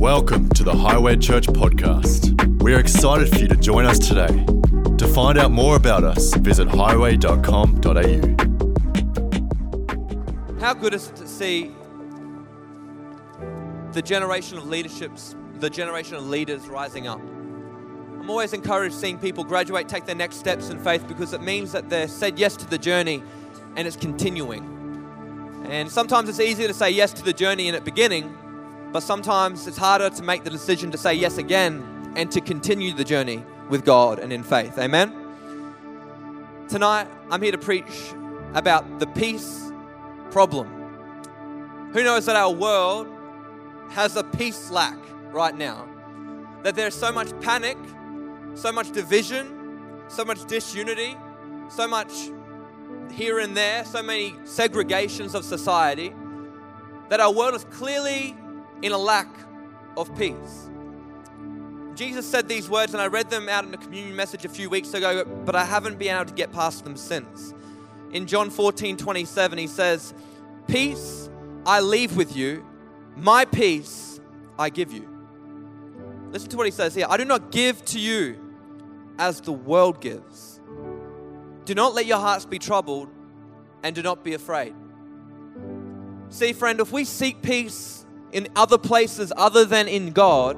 Welcome to the Highway Church podcast. We are excited for you to join us today. To find out more about us, visit highway.com.au. How good is it to see the generation of leaderships, the generation of leaders rising up? I'm always encouraged seeing people graduate, take their next steps in faith because it means that they're said yes to the journey and it's continuing. And sometimes it's easier to say yes to the journey in its beginning, but sometimes it's harder to make the decision to say yes again and to continue the journey with God and in faith. Amen? Tonight, I'm here to preach about the peace problem. Who knows that our world has a peace lack right now? That there's so much panic, so much division, so much disunity, so much here and there, so many segregations of society, that our world is clearly in a lack of peace. Jesus said these words, and I read them out in the communion message a few weeks ago, but I haven't been able to get past them since. In John 14 27, he says, Peace I leave with you, my peace I give you. Listen to what he says here I do not give to you as the world gives. Do not let your hearts be troubled, and do not be afraid. See, friend, if we seek peace in other places other than in God,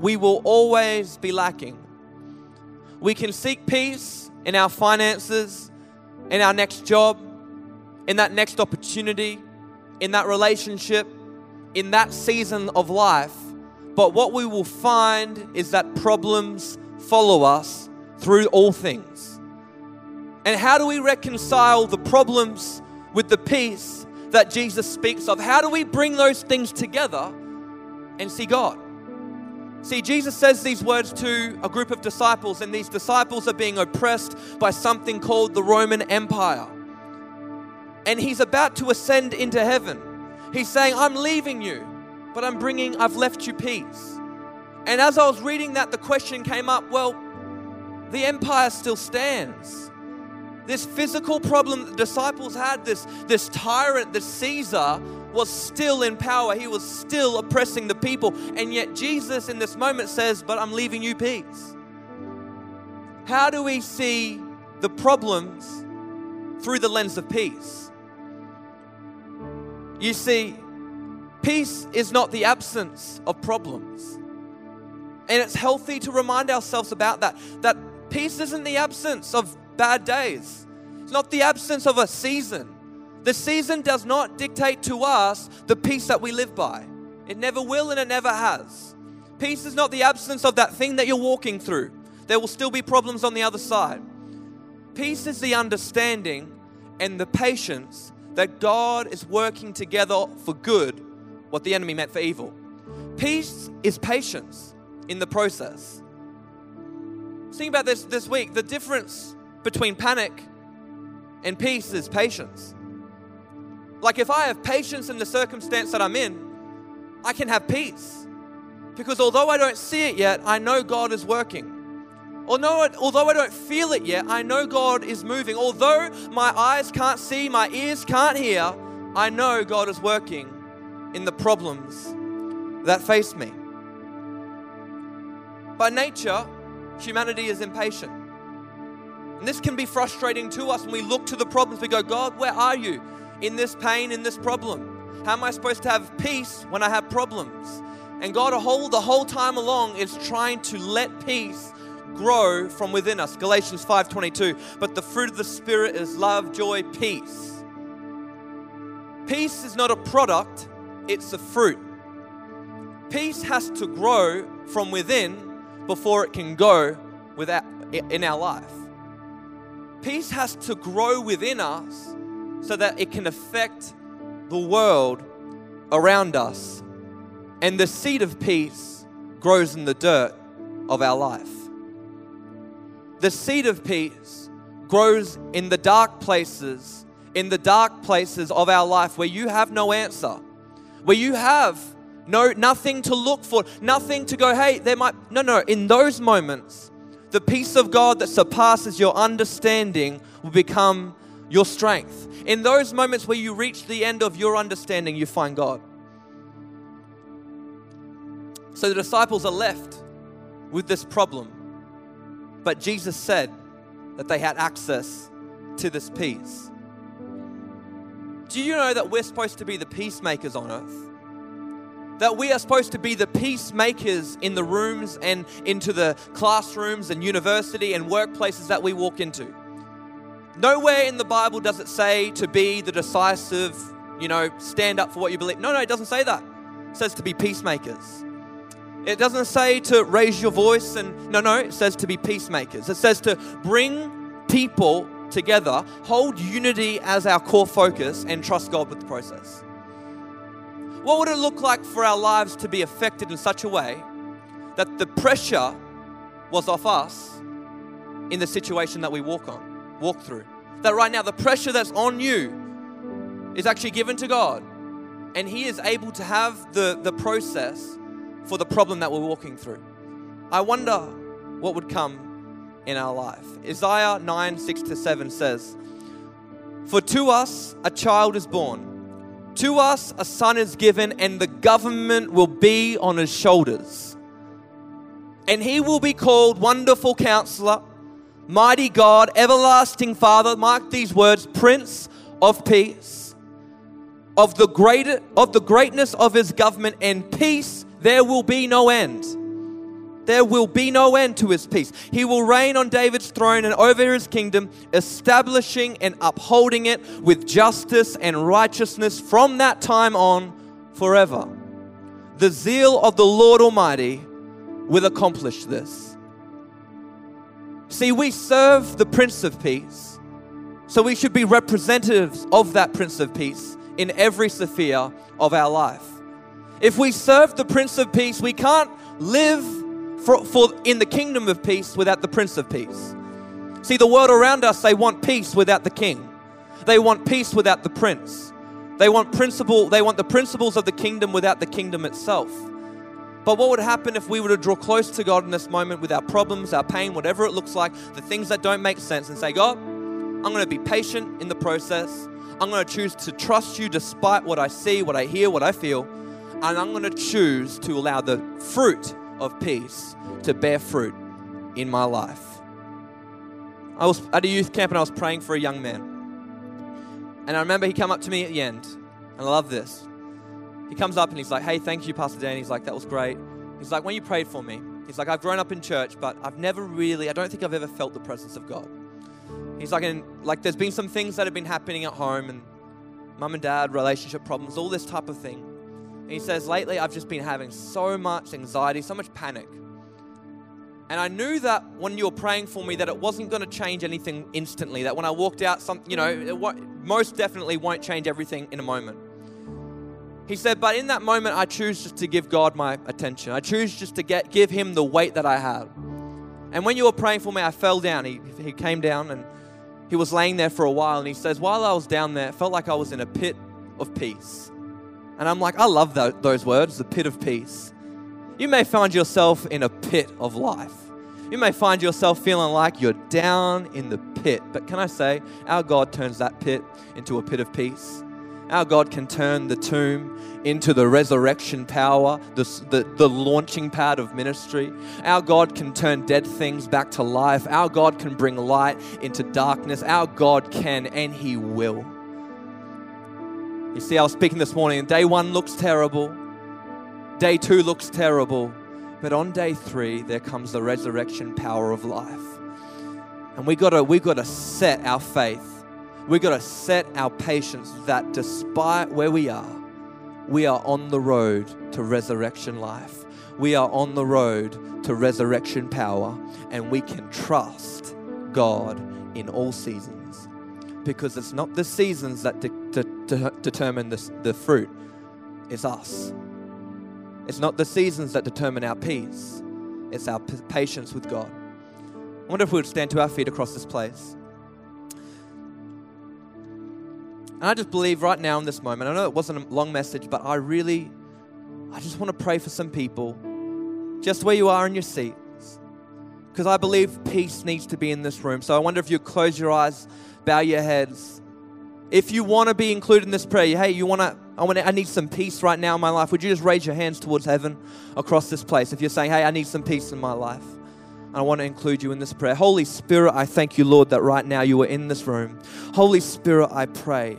we will always be lacking. We can seek peace in our finances, in our next job, in that next opportunity, in that relationship, in that season of life. But what we will find is that problems follow us through all things. And how do we reconcile the problems with the peace that Jesus speaks of? How do we bring those things together and see God? See, Jesus says these words to a group of disciples, and these disciples are being oppressed by something called the Roman Empire. And he's about to ascend into heaven. He's saying, I'm leaving you, but I'm bringing, I've left you peace. And as I was reading that, the question came up well, the empire still stands this physical problem the disciples had, this, this tyrant, this Caesar, was still in power. He was still oppressing the people. And yet, Jesus in this moment says, But I'm leaving you peace. How do we see the problems through the lens of peace? You see, peace is not the absence of problems. And it's healthy to remind ourselves about that. That peace isn't the absence of bad days. It's not the absence of a season. The season does not dictate to us the peace that we live by. It never will and it never has. Peace is not the absence of that thing that you're walking through. There will still be problems on the other side. Peace is the understanding and the patience that God is working together for good what the enemy meant for evil. Peace is patience in the process. Think about this this week. The difference between panic and peace is patience. Like if I have patience in the circumstance that I'm in, I can have peace. Because although I don't see it yet, I know God is working. Although, although I don't feel it yet, I know God is moving. Although my eyes can't see, my ears can't hear, I know God is working in the problems that face me. By nature, humanity is impatient. And this can be frustrating to us when we look to the problems. We go, God, where are you in this pain, in this problem? How am I supposed to have peace when I have problems? And God, a whole, the whole time along, is trying to let peace grow from within us. Galatians 5:22. But the fruit of the Spirit is love, joy, peace. Peace is not a product, it's a fruit. Peace has to grow from within before it can go without, in our life. Peace has to grow within us so that it can affect the world around us. And the seed of peace grows in the dirt of our life. The seed of peace grows in the dark places, in the dark places of our life where you have no answer, where you have no nothing to look for, nothing to go, hey, there might no no, in those moments the peace of God that surpasses your understanding will become your strength. In those moments where you reach the end of your understanding, you find God. So the disciples are left with this problem. But Jesus said that they had access to this peace. Do you know that we're supposed to be the peacemakers on earth? That we are supposed to be the peacemakers in the rooms and into the classrooms and university and workplaces that we walk into. Nowhere in the Bible does it say to be the decisive, you know, stand up for what you believe. No, no, it doesn't say that. It says to be peacemakers. It doesn't say to raise your voice and no, no, it says to be peacemakers. It says to bring people together, hold unity as our core focus, and trust God with the process. What would it look like for our lives to be affected in such a way that the pressure was off us in the situation that we walk on, walk through? That right now the pressure that's on you is actually given to God, and He is able to have the, the process for the problem that we're walking through. I wonder what would come in our life. Isaiah 9 6 to 7 says, For to us a child is born, to us a son is given, and the government will be on his shoulders. And he will be called Wonderful Counselor, Mighty God, Everlasting Father. Mark these words Prince of Peace. Of the, great, of the greatness of his government and peace there will be no end. There will be no end to his peace. He will reign on David's throne and over his kingdom, establishing and upholding it with justice and righteousness from that time on forever. The zeal of the Lord Almighty will accomplish this. See, we serve the Prince of Peace, so we should be representatives of that Prince of Peace in every sphere of our life. If we serve the Prince of Peace, we can't live for, for, in the kingdom of peace without the Prince of Peace. See, the world around us, they want peace without the King. They want peace without the Prince. They want principle, they want the principles of the kingdom without the kingdom itself. But what would happen if we were to draw close to God in this moment with our problems, our pain, whatever it looks like, the things that don't make sense, and say, God, I'm going to be patient in the process. I'm going to choose to trust you despite what I see, what I hear, what I feel and I'm going to choose to allow the fruit of peace to bear fruit in my life. I was at a youth camp and I was praying for a young man. And I remember he came up to me at the end, and I love this. He comes up and he's like, Hey, thank you, Pastor Dan. He's like, That was great. He's like, When you prayed for me, he's like, I've grown up in church, but I've never really, I don't think I've ever felt the presence of God. He's like, and like, there's been some things that have been happening at home and mum and dad, relationship problems, all this type of thing. And he says, Lately, I've just been having so much anxiety, so much panic. And I knew that when you were praying for me, that it wasn't going to change anything instantly. That when I walked out, some, you know, it most definitely won't change everything in a moment. He said, but in that moment, I choose just to give God my attention. I choose just to get give Him the weight that I had. And when you were praying for me, I fell down. He, he came down and he was laying there for a while. And he says, while I was down there, it felt like I was in a pit of peace. And I'm like, I love those words, the pit of peace. You may find yourself in a pit of life. You may find yourself feeling like you're down in the pit. But can I say, our God turns that pit into a pit of peace. Our God can turn the tomb into the resurrection power, the, the, the, launching pad of ministry. Our God can turn dead things back to life. Our God can bring light into darkness. Our God can, and He will. You see, I was speaking this morning, day one looks terrible, day two looks terrible, but on day three, there comes the resurrection power of life. And we gotta, we gotta set our faith, we gotta set our patience that despite where we are, we are on the road to resurrection life. We are on the road to resurrection power, and we can trust God in all seasons because it's not the seasons that de- de- de- determine the, the fruit, it's us. It's not the seasons that determine our peace, it's our p- patience with God. I wonder if we would stand to our feet across this place. And I just believe right now in this moment, I know it wasn't a long message, but I really, I just want to pray for some people, just where you are in your seats, because I believe peace needs to be in this room. So I wonder if you close your eyes bow your heads. If you want to be included in this prayer, hey, you want to, I want to, I need some peace right now in my life. Would you just raise your hands towards heaven across this place? If you're saying, hey, I need some peace in my life, I want to include you in this prayer. Holy Spirit, I thank you, Lord, that right now you are in this room. Holy Spirit, I pray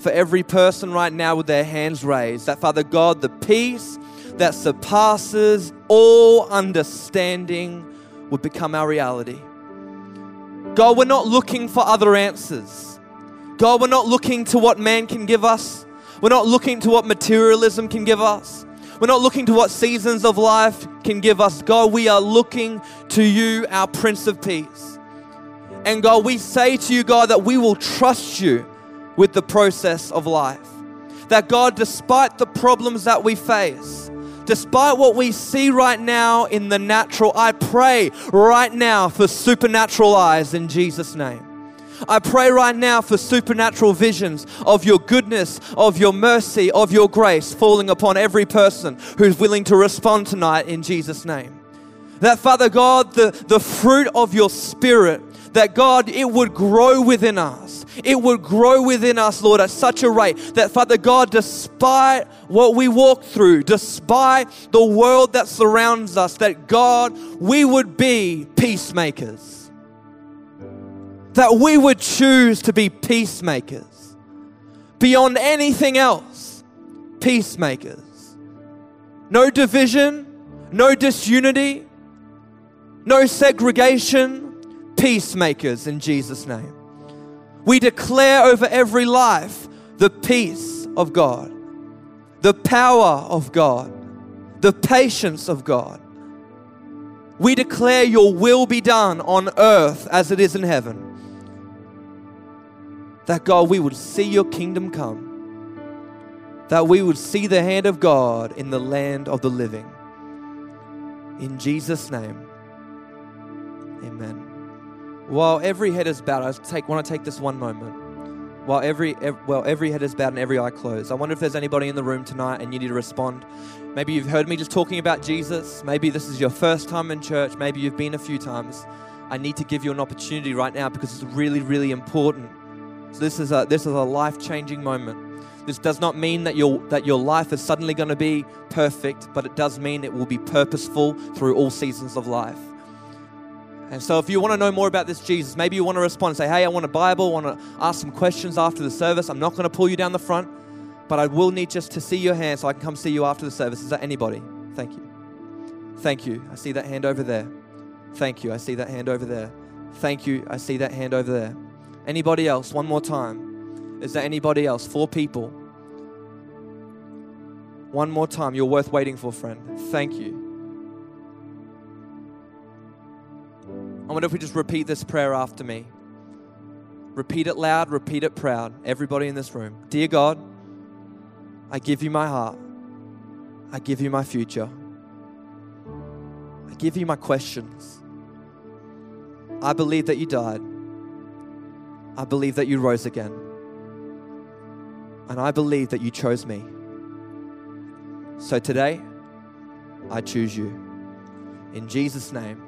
for every person right now with their hands raised, that Father God, the peace that surpasses all understanding would become our reality. God, we're not looking for other answers. God, we're not looking to what man can give us. We're not looking to what materialism can give us. We're not looking to what seasons of life can give us. God, we are looking to you, our Prince of Peace. And God, we say to you, God, that we will trust you with the process of life. That God, despite the problems that we face, despite what we see right now in the natural, I pray right now for supernatural eyes in Jesus' name. I pray right now for supernatural visions of your goodness, of your mercy, of your grace falling upon every person who's willing to respond tonight in Jesus' name. That, Father God, the, the fruit of your Spirit, that God, it would grow within us it would grow within us, Lord, at such a rate that, Father God, despite what we walk through, despite the world that surrounds us, that God, we would be peacemakers. That we would choose to be peacemakers. Beyond anything else, peacemakers. No division, no disunity, no segregation, peacemakers in Jesus' name. We declare over every life the peace of God, the power of God, the patience of God. We declare your will be done on earth as it is in heaven. That God, we would see your kingdom come. That we would see the hand of God in the land of the living. In Jesus' name, amen. While every head is bowed, I take, want to take this one moment. While every, every, well, every head is bowed and every eye closed. I wonder if there's anybody in the room tonight and you need to respond. Maybe you've heard me just talking about Jesus. Maybe this is your first time in church. Maybe you've been a few times. I need to give you an opportunity right now because it's really, really important. So this is a this is a life-changing moment. This does not mean that your that your life is suddenly going to be perfect, but it does mean it will be purposeful through all seasons of life. And so, if you want to know more about this Jesus, maybe you want to respond and say, Hey, I want a Bible, I want to ask some questions after the service. I'm not going to pull you down the front, but I will need just to see your hand so I can come see you after the service. Is that anybody? Thank you. Thank you. I see that hand over there. Thank you. I see that hand over there. Thank you. I see that hand over there. Anybody else? One more time. Is there anybody else? Four people. One more time. You're worth waiting for, friend. Thank you. I wonder if we just repeat this prayer after me. Repeat it loud, repeat it proud. Everybody in this room. Dear God, I give you my heart. I give you my future. I give you my questions. I believe that you died. I believe that you rose again. And I believe that you chose me. So today, I choose you. In Jesus' name.